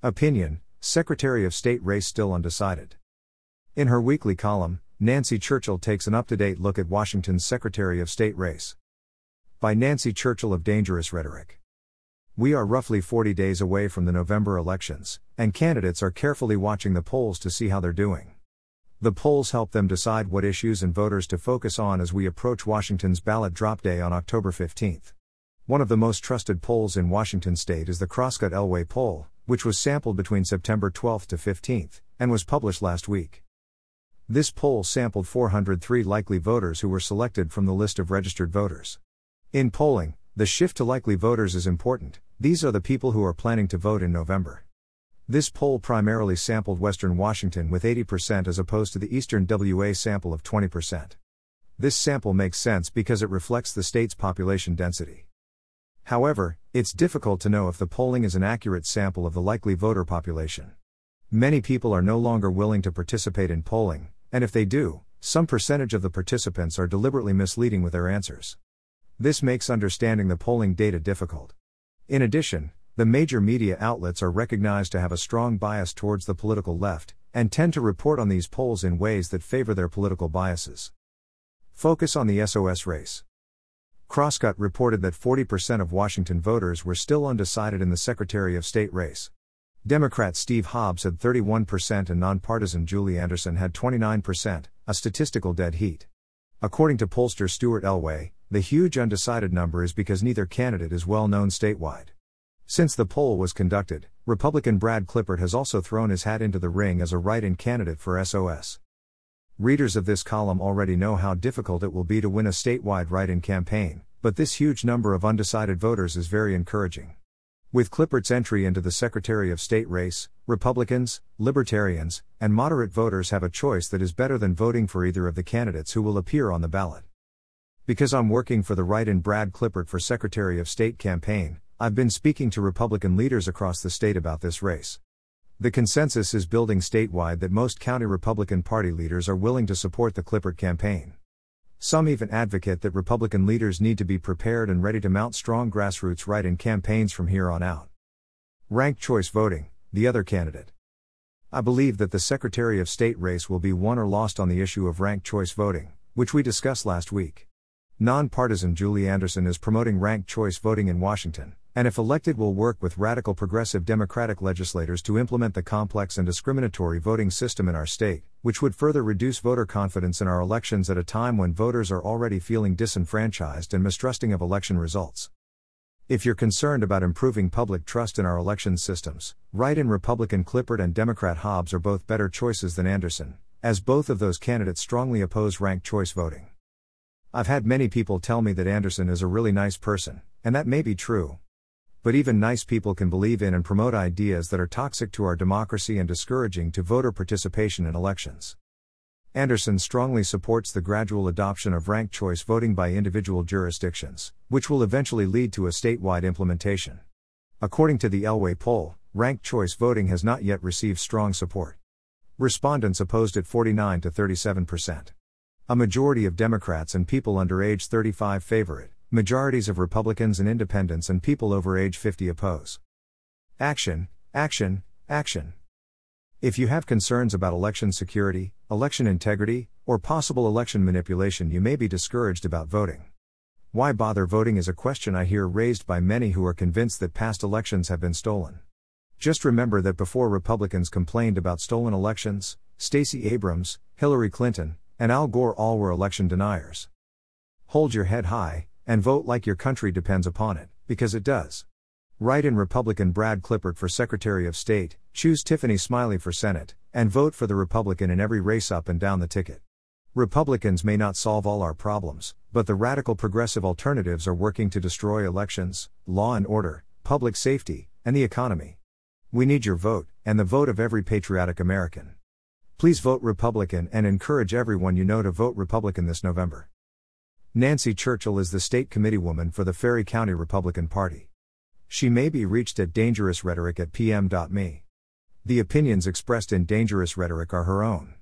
Opinion Secretary of State race still undecided. In her weekly column, Nancy Churchill takes an up to date look at Washington's Secretary of State race. By Nancy Churchill of Dangerous Rhetoric. We are roughly 40 days away from the November elections, and candidates are carefully watching the polls to see how they're doing. The polls help them decide what issues and voters to focus on as we approach Washington's ballot drop day on October 15. One of the most trusted polls in Washington state is the Crosscut Elway poll, which was sampled between September 12 to 15, and was published last week. This poll sampled 403 likely voters who were selected from the list of registered voters. In polling, the shift to likely voters is important, these are the people who are planning to vote in November. This poll primarily sampled Western Washington with 80% as opposed to the Eastern WA sample of 20%. This sample makes sense because it reflects the state's population density. However, it's difficult to know if the polling is an accurate sample of the likely voter population. Many people are no longer willing to participate in polling, and if they do, some percentage of the participants are deliberately misleading with their answers. This makes understanding the polling data difficult. In addition, the major media outlets are recognized to have a strong bias towards the political left, and tend to report on these polls in ways that favor their political biases. Focus on the SOS race. Crosscut reported that 40% of Washington voters were still undecided in the Secretary of State race. Democrat Steve Hobbs had 31% and nonpartisan Julie Anderson had 29%, a statistical dead heat. According to pollster Stuart Elway, the huge undecided number is because neither candidate is well known statewide. Since the poll was conducted, Republican Brad Klippert has also thrown his hat into the ring as a write in candidate for SOS. Readers of this column already know how difficult it will be to win a statewide write in campaign, but this huge number of undecided voters is very encouraging. With Klippert's entry into the Secretary of State race, Republicans, Libertarians, and moderate voters have a choice that is better than voting for either of the candidates who will appear on the ballot. Because I'm working for the write in Brad Clippert for Secretary of State campaign, I've been speaking to Republican leaders across the state about this race. The consensus is building statewide that most county Republican Party leaders are willing to support the Klippert campaign. Some even advocate that Republican leaders need to be prepared and ready to mount strong grassroots write in campaigns from here on out. Ranked choice voting, the other candidate. I believe that the Secretary of State race will be won or lost on the issue of ranked choice voting, which we discussed last week. Nonpartisan Julie Anderson is promoting ranked choice voting in Washington, and if elected, will work with radical progressive Democratic legislators to implement the complex and discriminatory voting system in our state, which would further reduce voter confidence in our elections at a time when voters are already feeling disenfranchised and mistrusting of election results. If you're concerned about improving public trust in our election systems, write in Republican Klippert and Democrat Hobbs are both better choices than Anderson, as both of those candidates strongly oppose ranked choice voting. I've had many people tell me that Anderson is a really nice person, and that may be true. But even nice people can believe in and promote ideas that are toxic to our democracy and discouraging to voter participation in elections. Anderson strongly supports the gradual adoption of ranked choice voting by individual jurisdictions, which will eventually lead to a statewide implementation. According to the Elway poll, ranked choice voting has not yet received strong support. Respondents opposed it 49 to 37 percent. A majority of Democrats and people under age 35 favor it, majorities of Republicans and independents and people over age 50 oppose. Action, action, action. If you have concerns about election security, election integrity, or possible election manipulation, you may be discouraged about voting. Why bother voting is a question I hear raised by many who are convinced that past elections have been stolen. Just remember that before Republicans complained about stolen elections, Stacey Abrams, Hillary Clinton, and Al Gore all were election deniers. Hold your head high, and vote like your country depends upon it, because it does. Write in Republican Brad Klippert for Secretary of State, choose Tiffany Smiley for Senate, and vote for the Republican in every race up and down the ticket. Republicans may not solve all our problems, but the radical progressive alternatives are working to destroy elections, law and order, public safety, and the economy. We need your vote, and the vote of every patriotic American. Please vote Republican and encourage everyone you know to vote Republican this November. Nancy Churchill is the state committeewoman for the Ferry County Republican Party. She may be reached at dangerousrhetoric at pm.me. The opinions expressed in Dangerous Rhetoric are her own.